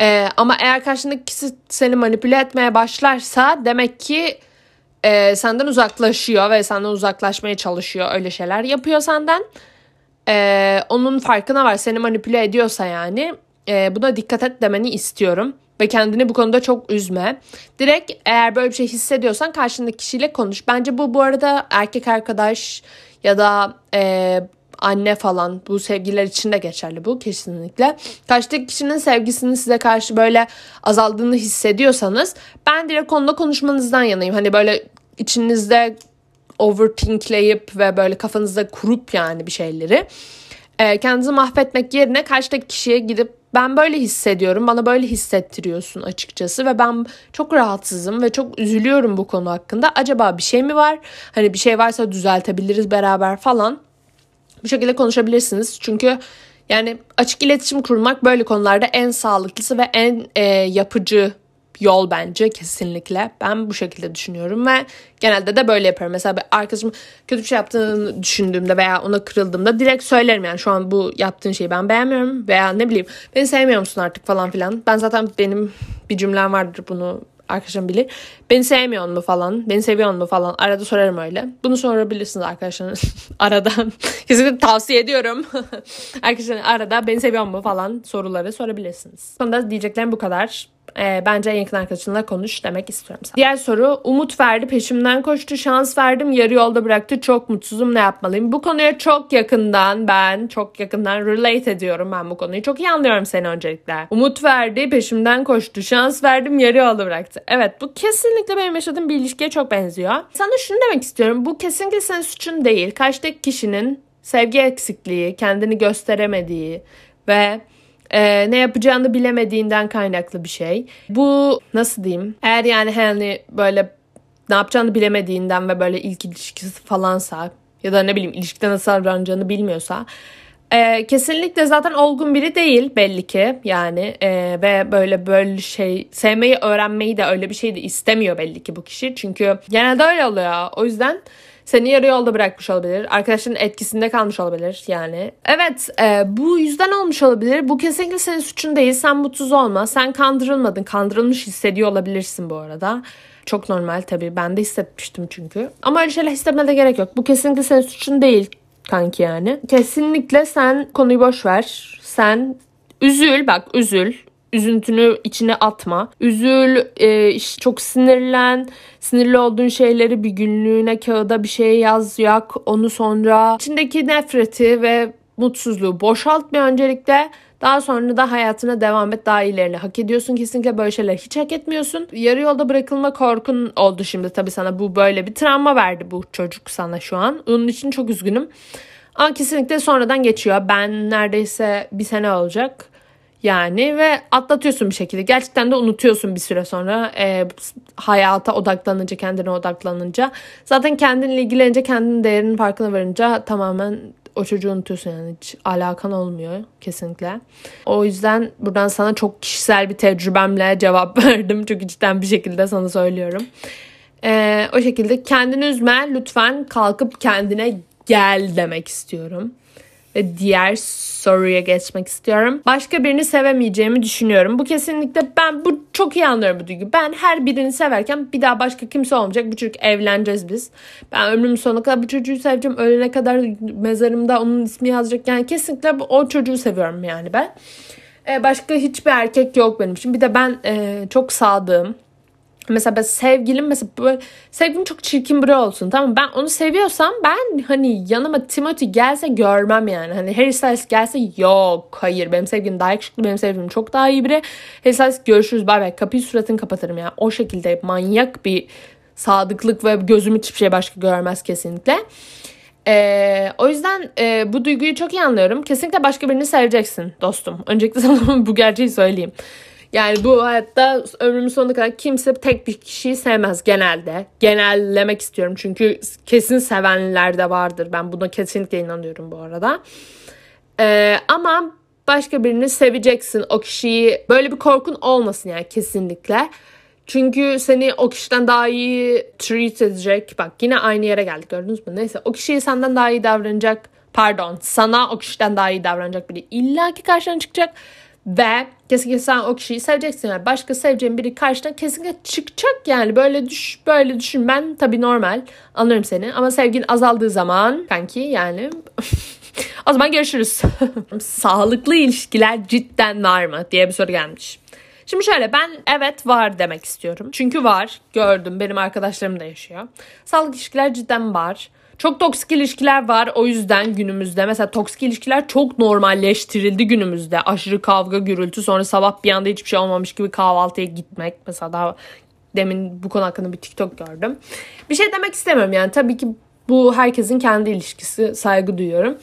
E, ama eğer karşındaki kişi seni manipüle etmeye başlarsa demek ki e, senden uzaklaşıyor ve senden uzaklaşmaya çalışıyor öyle şeyler yapıyor senden. E, onun farkına var seni manipüle ediyorsa yani e, buna dikkat et demeni istiyorum ve kendini bu konuda çok üzme. Direkt eğer böyle bir şey hissediyorsan karşındaki kişiyle konuş. Bence bu bu arada erkek arkadaş ya da e, anne falan bu sevgiler için de geçerli bu kesinlikle. Karşıdaki kişinin sevgisinin size karşı böyle azaldığını hissediyorsanız ben direkt konuda konuşmanızdan yanayım. Hani böyle içinizde overthinkleyip ve böyle kafanızda kurup yani bir şeyleri e, kendinizi mahvetmek yerine karşıdaki kişiye gidip ben böyle hissediyorum bana böyle hissettiriyorsun açıkçası ve ben çok rahatsızım ve çok üzülüyorum bu konu hakkında. Acaba bir şey mi var? Hani bir şey varsa düzeltebiliriz beraber falan. Bu şekilde konuşabilirsiniz. Çünkü yani açık iletişim kurmak böyle konularda en sağlıklısı ve en e, yapıcı yol bence kesinlikle. Ben bu şekilde düşünüyorum ve genelde de böyle yaparım. Mesela bir arkadaşım kötü bir şey yaptığını düşündüğümde veya ona kırıldığımda direkt söylerim yani şu an bu yaptığın şeyi ben beğenmiyorum veya ne bileyim beni sevmiyor musun artık falan filan. Ben zaten benim bir cümlem vardır bunu arkadaşım bilir. Beni sevmiyor mu falan, beni seviyor mu falan arada sorarım öyle. Bunu sorabilirsiniz arkadaşlar arada. Kesinlikle tavsiye ediyorum. arkadaşlar arada beni seviyor mu falan soruları sorabilirsiniz. Sonunda diyeceklerim bu kadar e, bence en yakın arkadaşınla konuş demek istiyorum sana. Diğer soru umut verdi peşimden koştu şans verdim yarı yolda bıraktı çok mutsuzum ne yapmalıyım? Bu konuya çok yakından ben çok yakından relate ediyorum ben bu konuyu. Çok iyi anlıyorum seni öncelikle. Umut verdi peşimden koştu şans verdim yarı yolda bıraktı. Evet bu kesinlikle benim yaşadığım bir ilişkiye çok benziyor. Sana şunu demek istiyorum bu kesinlikle senin suçun değil. Karşıdaki kişinin sevgi eksikliği, kendini gösteremediği ve e, ne yapacağını bilemediğinden kaynaklı bir şey. Bu nasıl diyeyim? Eğer yani hani böyle ne yapacağını bilemediğinden ve böyle ilk ilişkisi falansa ya da ne bileyim ilişkide nasıl davranacağını bilmiyorsa e, kesinlikle zaten olgun biri değil belli ki yani e, ve böyle böyle şey sevmeyi öğrenmeyi de öyle bir şey de istemiyor belli ki bu kişi çünkü genelde öyle oluyor o yüzden seni yarı yolda bırakmış olabilir. Arkadaşların etkisinde kalmış olabilir yani. Evet e, bu yüzden olmuş olabilir. Bu kesinlikle senin suçun değil. Sen mutsuz olma. Sen kandırılmadın. Kandırılmış hissediyor olabilirsin bu arada. Çok normal tabii. Ben de hissetmiştim çünkü. Ama öyle şeyler hissetmene gerek yok. Bu kesinlikle senin suçun değil kanki yani. Kesinlikle sen konuyu boş ver. Sen üzül bak üzül üzüntünü içine atma. Üzül, e, çok sinirlen, sinirli olduğun şeyleri bir günlüğüne kağıda bir şey yaz, yak. Onu sonra içindeki nefreti ve mutsuzluğu boşalt bir öncelikle. Daha sonra da hayatına devam et daha ilerini hak ediyorsun. Kesinlikle böyle şeyler hiç hak etmiyorsun. Yarı yolda bırakılma korkun oldu şimdi tabii sana. Bu böyle bir travma verdi bu çocuk sana şu an. Onun için çok üzgünüm. Ama kesinlikle sonradan geçiyor. Ben neredeyse bir sene olacak yani ve atlatıyorsun bir şekilde. Gerçekten de unutuyorsun bir süre sonra e, hayata odaklanınca, kendine odaklanınca. Zaten kendinle ilgilenince, kendinin değerinin farkına varınca tamamen o çocuğu unutuyorsun yani hiç alakan olmuyor kesinlikle. O yüzden buradan sana çok kişisel bir tecrübemle cevap verdim. Çok içten bir şekilde sana söylüyorum. Ee, o şekilde kendini üzme lütfen kalkıp kendine gel demek istiyorum. Ve diğer soruya geçmek istiyorum. Başka birini sevemeyeceğimi düşünüyorum. Bu kesinlikle ben bu çok iyi anlıyorum bu duyguyu. Ben her birini severken bir daha başka kimse olmayacak. Bu çocuk evleneceğiz biz. Ben ömrümün sonuna kadar bu çocuğu seveceğim. Ölene kadar mezarımda onun ismi yazacak. Yani kesinlikle o çocuğu seviyorum yani ben. Ee, başka hiçbir erkek yok benim için. Bir de ben e, çok sadığım Mesela ben sevgilim mesela böyle sevgilim çok çirkin biri olsun tamam? Ben onu seviyorsam ben hani yanıma Timothy gelse görmem yani. Hani Harry Styles gelse yok hayır benim sevgilim daha yakışıklı benim sevgilim çok daha iyi biri. Harry Styles görüşürüz bay bay kapıyı suratını kapatırım ya. O şekilde manyak bir sadıklık ve gözüm hiçbir şey başka görmez kesinlikle. Ee, o yüzden e, bu duyguyu çok iyi anlıyorum. Kesinlikle başka birini seveceksin dostum. Öncelikle sana bu gerçeği söyleyeyim. Yani bu hayatta ömrümün sonuna kadar kimse tek bir kişiyi sevmez genelde. Genellemek istiyorum çünkü kesin sevenler de vardır. Ben buna kesinlikle inanıyorum bu arada. Ee, ama başka birini seveceksin. O kişiyi böyle bir korkun olmasın yani kesinlikle. Çünkü seni o kişiden daha iyi treat edecek. Bak yine aynı yere geldik gördünüz mü? Neyse o kişiyi senden daha iyi davranacak. Pardon sana o kişiden daha iyi davranacak biri illaki karşına çıkacak. Ve kesinlikle sen o kişiyi seveceksin. Yani başka seveceğin biri karşına kesinlikle çıkacak yani. Böyle düş böyle düşün. Ben tabii normal. Anlıyorum seni. Ama sevgin azaldığı zaman kanki yani o zaman görüşürüz. Sağlıklı ilişkiler cidden var mı diye bir soru gelmiş. Şimdi şöyle ben evet var demek istiyorum. Çünkü var. Gördüm. Benim arkadaşlarım da yaşıyor. Sağlıklı ilişkiler cidden var. Çok toksik ilişkiler var o yüzden günümüzde. Mesela toksik ilişkiler çok normalleştirildi günümüzde. Aşırı kavga, gürültü sonra sabah bir anda hiçbir şey olmamış gibi kahvaltıya gitmek. Mesela daha demin bu konu hakkında bir TikTok gördüm. Bir şey demek istemiyorum yani tabii ki bu herkesin kendi ilişkisi saygı duyuyorum.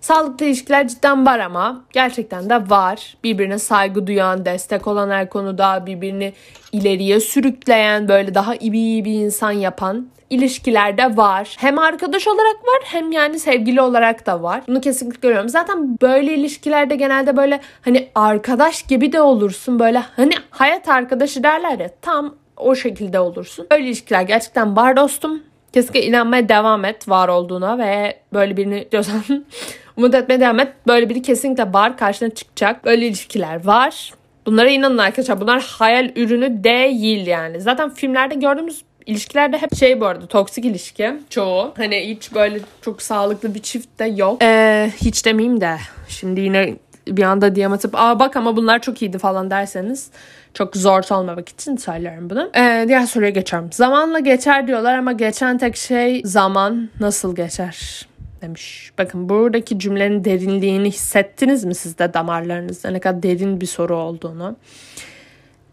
Sağlıklı ilişkiler cidden var ama gerçekten de var. Birbirine saygı duyan, destek olan her konuda birbirini ileriye sürükleyen, böyle daha iyi bir insan yapan ilişkilerde var. Hem arkadaş olarak var hem yani sevgili olarak da var. Bunu kesinlikle görüyorum. Zaten böyle ilişkilerde genelde böyle hani arkadaş gibi de olursun. Böyle hani hayat arkadaşı derler ya tam o şekilde olursun. Öyle ilişkiler gerçekten var dostum. Kesinlikle inanmaya devam et var olduğuna ve böyle birini diyorsan umut etmeye devam et. Böyle biri kesinlikle var karşına çıkacak. Böyle ilişkiler var. Bunlara inanın arkadaşlar. Bunlar hayal ürünü değil yani. Zaten filmlerde gördüğümüz ilişkilerde hep şey bu arada toksik ilişki çoğu. Hani hiç böyle çok sağlıklı bir çift de yok. Ee, hiç demeyeyim de şimdi yine bir anda diyem atıp aa bak ama bunlar çok iyiydi falan derseniz çok zor olmamak için söylerim bunu. Ee, diğer soruya geçiyorum. Zamanla geçer diyorlar ama geçen tek şey zaman nasıl geçer? demiş. Bakın buradaki cümlenin derinliğini hissettiniz mi siz de damarlarınızda ne kadar derin bir soru olduğunu.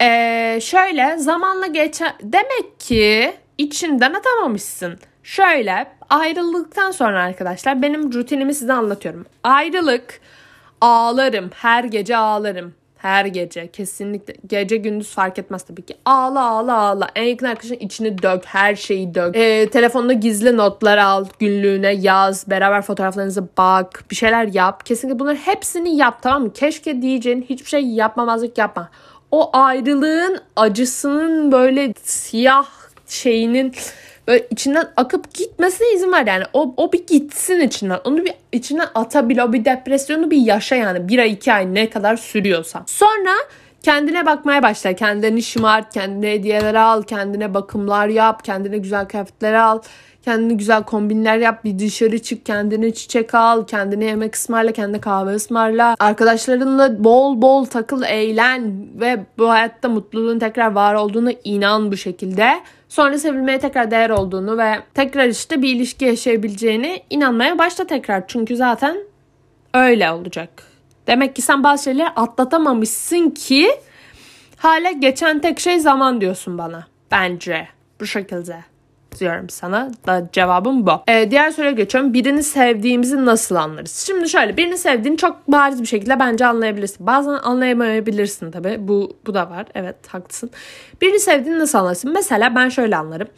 Ee, şöyle zamanla geçer demek ki içinden atamamışsın. Şöyle ayrıldıktan sonra arkadaşlar benim rutinimi size anlatıyorum. Ayrılık ağlarım her gece ağlarım. Her gece kesinlikle gece gündüz fark etmez tabii ki. Ağla ağla ağla. En yakın arkadaşın içini dök. Her şeyi dök. Ee, telefonda gizli notlar al. Günlüğüne yaz. Beraber fotoğraflarınızı bak. Bir şeyler yap. Kesinlikle bunların hepsini yap tamam mı? Keşke diyeceğin hiçbir şey yapmamazlık yapma. O ayrılığın acısının böyle siyah şeyinin böyle içinden akıp gitmesine izin ver yani. O, o bir gitsin içinden. Onu bir içinden atabil. O bir depresyonu bir yaşa yani. Bir ay iki ay ne kadar sürüyorsa. Sonra kendine bakmaya başla. Kendini şımart, kendine hediyeler al, kendine bakımlar yap, kendine güzel kıyafetler al. Kendine güzel kombinler yap, bir dışarı çık, kendine çiçek al, kendine yemek ısmarla, kendine kahve ısmarla. Arkadaşlarınla bol bol takıl, eğlen ve bu hayatta mutluluğun tekrar var olduğunu inan bu şekilde. Sonra sevilmeye tekrar değer olduğunu ve tekrar işte bir ilişki yaşayabileceğini inanmaya başla tekrar. Çünkü zaten öyle olacak. Demek ki sen bazı şeyleri atlatamamışsın ki hala geçen tek şey zaman diyorsun bana. Bence bu şekilde diyorum sana. Da cevabım bu. Ee, diğer soruya geçiyorum. Birini sevdiğimizi nasıl anlarız? Şimdi şöyle birini sevdiğini çok bariz bir şekilde bence anlayabilirsin. Bazen anlayamayabilirsin tabii. Bu, bu da var. Evet haklısın. Birini sevdiğini nasıl anlarsın? Mesela ben şöyle anlarım.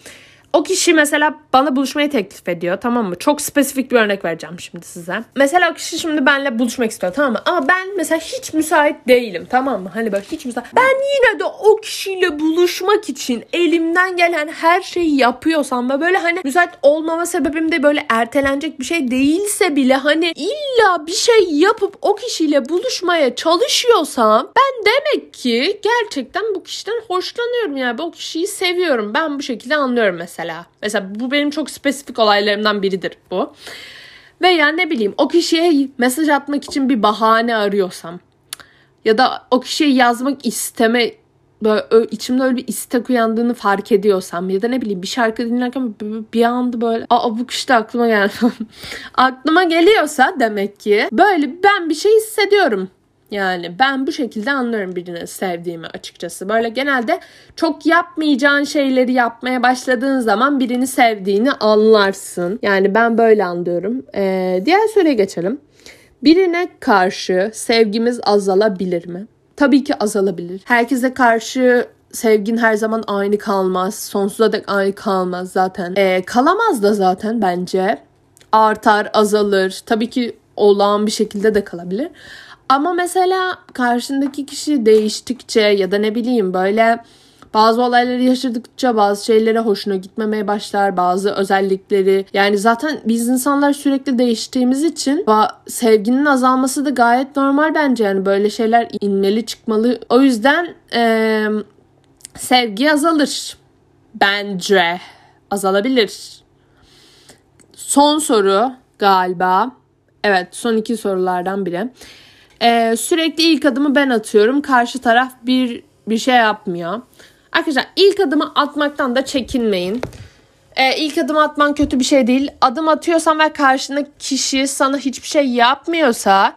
O kişi mesela bana buluşmayı teklif ediyor tamam mı? Çok spesifik bir örnek vereceğim şimdi size. Mesela o kişi şimdi benimle buluşmak istiyor tamam mı? Ama ben mesela hiç müsait değilim tamam mı? Hani böyle hiç müsait. Ben yine de o kişiyle buluşmak için elimden gelen her şeyi yapıyorsam ve böyle hani müsait olmama sebebim de böyle ertelenecek bir şey değilse bile hani illa bir şey yapıp o kişiyle buluşmaya çalışıyorsam ben demek ki gerçekten bu kişiden hoşlanıyorum yani o kişiyi seviyorum. Ben bu şekilde anlıyorum mesela mesela. Mesela bu benim çok spesifik olaylarımdan biridir bu. Veya ne bileyim o kişiye mesaj atmak için bir bahane arıyorsam ya da o kişiye yazmak isteme böyle içimde öyle bir istek uyandığını fark ediyorsam ya da ne bileyim bir şarkı dinlerken bir anda böyle aa bu işte aklıma geldi aklıma geliyorsa demek ki böyle ben bir şey hissediyorum yani ben bu şekilde anlıyorum birini sevdiğimi açıkçası. Böyle genelde çok yapmayacağın şeyleri yapmaya başladığın zaman birini sevdiğini anlarsın. Yani ben böyle anlıyorum. Ee, diğer soruya geçelim. Birine karşı sevgimiz azalabilir mi? Tabii ki azalabilir. Herkese karşı sevgin her zaman aynı kalmaz. Sonsuza dek aynı kalmaz zaten. Ee, kalamaz da zaten bence. Artar, azalır. Tabii ki olağan bir şekilde de kalabilir. Ama mesela karşındaki kişi değiştikçe ya da ne bileyim böyle bazı olayları yaşadıkça bazı şeylere hoşuna gitmemeye başlar. Bazı özellikleri yani zaten biz insanlar sürekli değiştiğimiz için sevginin azalması da gayet normal bence. Yani böyle şeyler inmeli çıkmalı. O yüzden ee, sevgi azalır. Bence azalabilir. Son soru galiba. Evet son iki sorulardan biri. Ee, sürekli ilk adımı ben atıyorum. Karşı taraf bir bir şey yapmıyor. Arkadaşlar ilk adımı atmaktan da çekinmeyin. Ee, ilk adım atman kötü bir şey değil. Adım atıyorsan ve karşındaki kişi sana hiçbir şey yapmıyorsa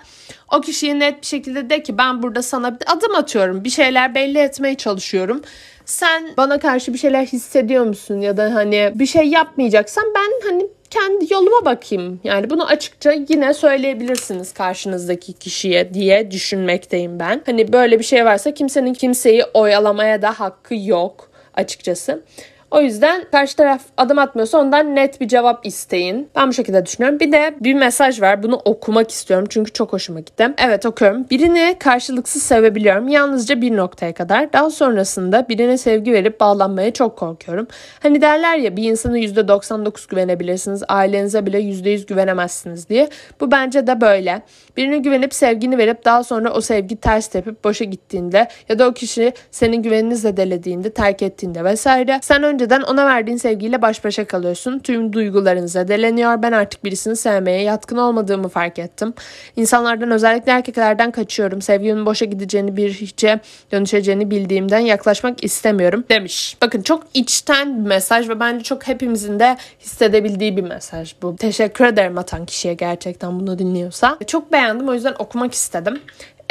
o kişiye net bir şekilde de ki ben burada sana bir adım atıyorum. Bir şeyler belli etmeye çalışıyorum. Sen bana karşı bir şeyler hissediyor musun ya da hani bir şey yapmayacaksan ben hani kendi yoluma bakayım. Yani bunu açıkça yine söyleyebilirsiniz karşınızdaki kişiye diye düşünmekteyim ben. Hani böyle bir şey varsa kimsenin kimseyi oyalamaya da hakkı yok açıkçası. O yüzden karşı taraf adım atmıyorsa ondan net bir cevap isteyin. Ben bu şekilde düşünüyorum. Bir de bir mesaj var. Bunu okumak istiyorum çünkü çok hoşuma gitti. Evet okuyorum. Birini karşılıksız sevebiliyorum. Yalnızca bir noktaya kadar. Daha sonrasında birine sevgi verip bağlanmaya çok korkuyorum. Hani derler ya bir insana %99 güvenebilirsiniz. Ailenize bile %100 güvenemezsiniz diye. Bu bence de böyle. Birine güvenip sevgini verip daha sonra o sevgi ters tepip boşa gittiğinde ya da o kişi senin güvenini zedelediğinde, terk ettiğinde vesaire sen önce önceden ona verdiğin sevgiyle baş başa kalıyorsun. Tüm duyguların zedeleniyor. Ben artık birisini sevmeye yatkın olmadığımı fark ettim. İnsanlardan özellikle erkeklerden kaçıyorum. Sevgimin boşa gideceğini bir hiçe dönüşeceğini bildiğimden yaklaşmak istemiyorum demiş. Bakın çok içten bir mesaj ve bence çok hepimizin de hissedebildiği bir mesaj bu. Teşekkür ederim atan kişiye gerçekten bunu dinliyorsa. Çok beğendim o yüzden okumak istedim.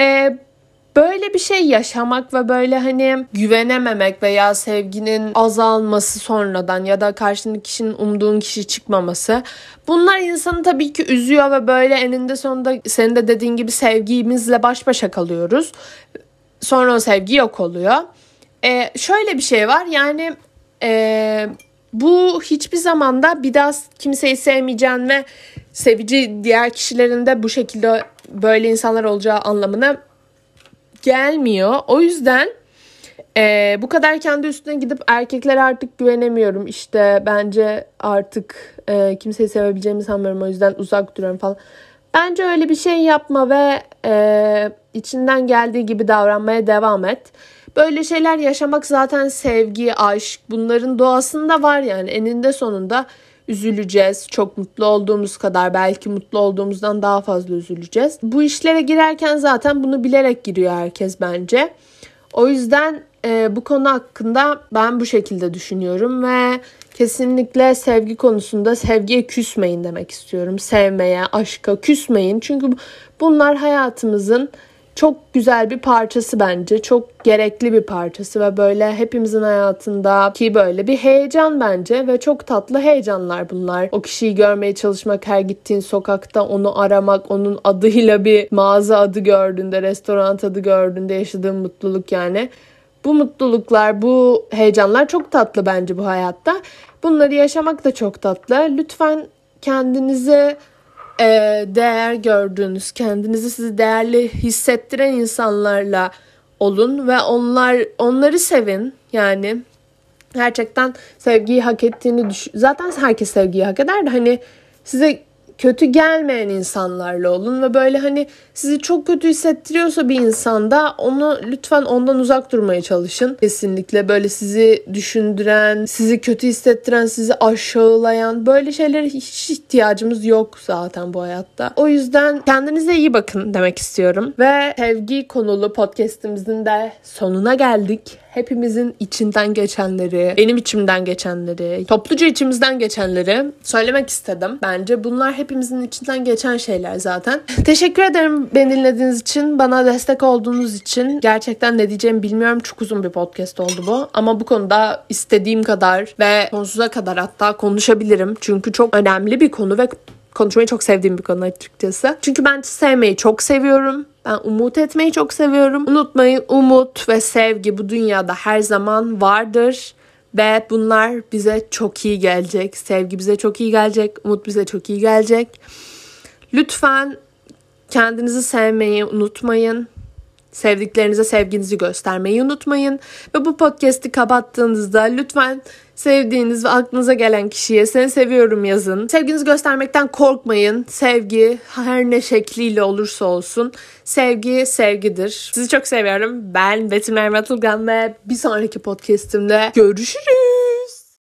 Ee, Böyle bir şey yaşamak ve böyle hani güvenememek veya sevginin azalması sonradan ya da karşındaki kişinin umduğun kişi çıkmaması bunlar insanı tabii ki üzüyor ve böyle eninde sonunda senin de dediğin gibi sevgimizle baş başa kalıyoruz. Sonra o sevgi yok oluyor. Ee, şöyle bir şey var yani e, bu hiçbir zamanda bir daha kimseyi sevmeyeceğin ve sevici diğer kişilerin de bu şekilde böyle insanlar olacağı anlamına gelmiyor. O yüzden e, bu kadar kendi üstüne gidip erkeklere artık güvenemiyorum. İşte bence artık e, kimseyi sevebileceğimi sanmıyorum. O yüzden uzak duruyorum falan. Bence öyle bir şey yapma ve e, içinden geldiği gibi davranmaya devam et. Böyle şeyler yaşamak zaten sevgi, aşk bunların doğasında var yani eninde sonunda üzüleceğiz. Çok mutlu olduğumuz kadar belki mutlu olduğumuzdan daha fazla üzüleceğiz. Bu işlere girerken zaten bunu bilerek giriyor herkes bence. O yüzden e, bu konu hakkında ben bu şekilde düşünüyorum ve kesinlikle sevgi konusunda sevgiye küsmeyin demek istiyorum. Sevmeye, aşka küsmeyin. Çünkü bunlar hayatımızın çok güzel bir parçası bence. Çok gerekli bir parçası ve böyle hepimizin hayatındaki böyle bir heyecan bence ve çok tatlı heyecanlar bunlar. O kişiyi görmeye çalışmak, her gittiğin sokakta onu aramak, onun adıyla bir mağaza adı gördüğünde, restoran adı gördüğünde yaşadığın mutluluk yani. Bu mutluluklar, bu heyecanlar çok tatlı bence bu hayatta. Bunları yaşamak da çok tatlı. Lütfen kendinizi e, değer gördüğünüz, kendinizi sizi değerli hissettiren insanlarla olun ve onlar onları sevin. Yani gerçekten sevgiyi hak ettiğini düşün. Zaten herkes sevgiyi hak eder de hani size kötü gelmeyen insanlarla olun ve böyle hani sizi çok kötü hissettiriyorsa bir insanda onu lütfen ondan uzak durmaya çalışın. Kesinlikle böyle sizi düşündüren, sizi kötü hissettiren, sizi aşağılayan böyle şeylere hiç ihtiyacımız yok zaten bu hayatta. O yüzden kendinize iyi bakın demek istiyorum. Ve sevgi konulu podcastimizin de sonuna geldik hepimizin içinden geçenleri, benim içimden geçenleri, topluca içimizden geçenleri söylemek istedim. Bence bunlar hepimizin içinden geçen şeyler zaten. Teşekkür ederim beni dinlediğiniz için, bana destek olduğunuz için. Gerçekten ne diyeceğimi bilmiyorum. Çok uzun bir podcast oldu bu. Ama bu konuda istediğim kadar ve sonsuza kadar hatta konuşabilirim. Çünkü çok önemli bir konu ve konuşmayı çok sevdiğim bir konu açıkçası. Çünkü ben sevmeyi çok seviyorum. Ben umut etmeyi çok seviyorum. Unutmayın umut ve sevgi bu dünyada her zaman vardır. Ve bunlar bize çok iyi gelecek. Sevgi bize çok iyi gelecek. Umut bize çok iyi gelecek. Lütfen kendinizi sevmeyi unutmayın. Sevdiklerinize sevginizi göstermeyi unutmayın. Ve bu podcast'i kapattığınızda lütfen sevdiğiniz ve aklınıza gelen kişiye seni seviyorum yazın. Sevginizi göstermekten korkmayın. Sevgi her ne şekliyle olursa olsun sevgi sevgidir. Sizi çok seviyorum. Ben Betül Merve Atılgan ve bir sonraki podcast'imde görüşürüz.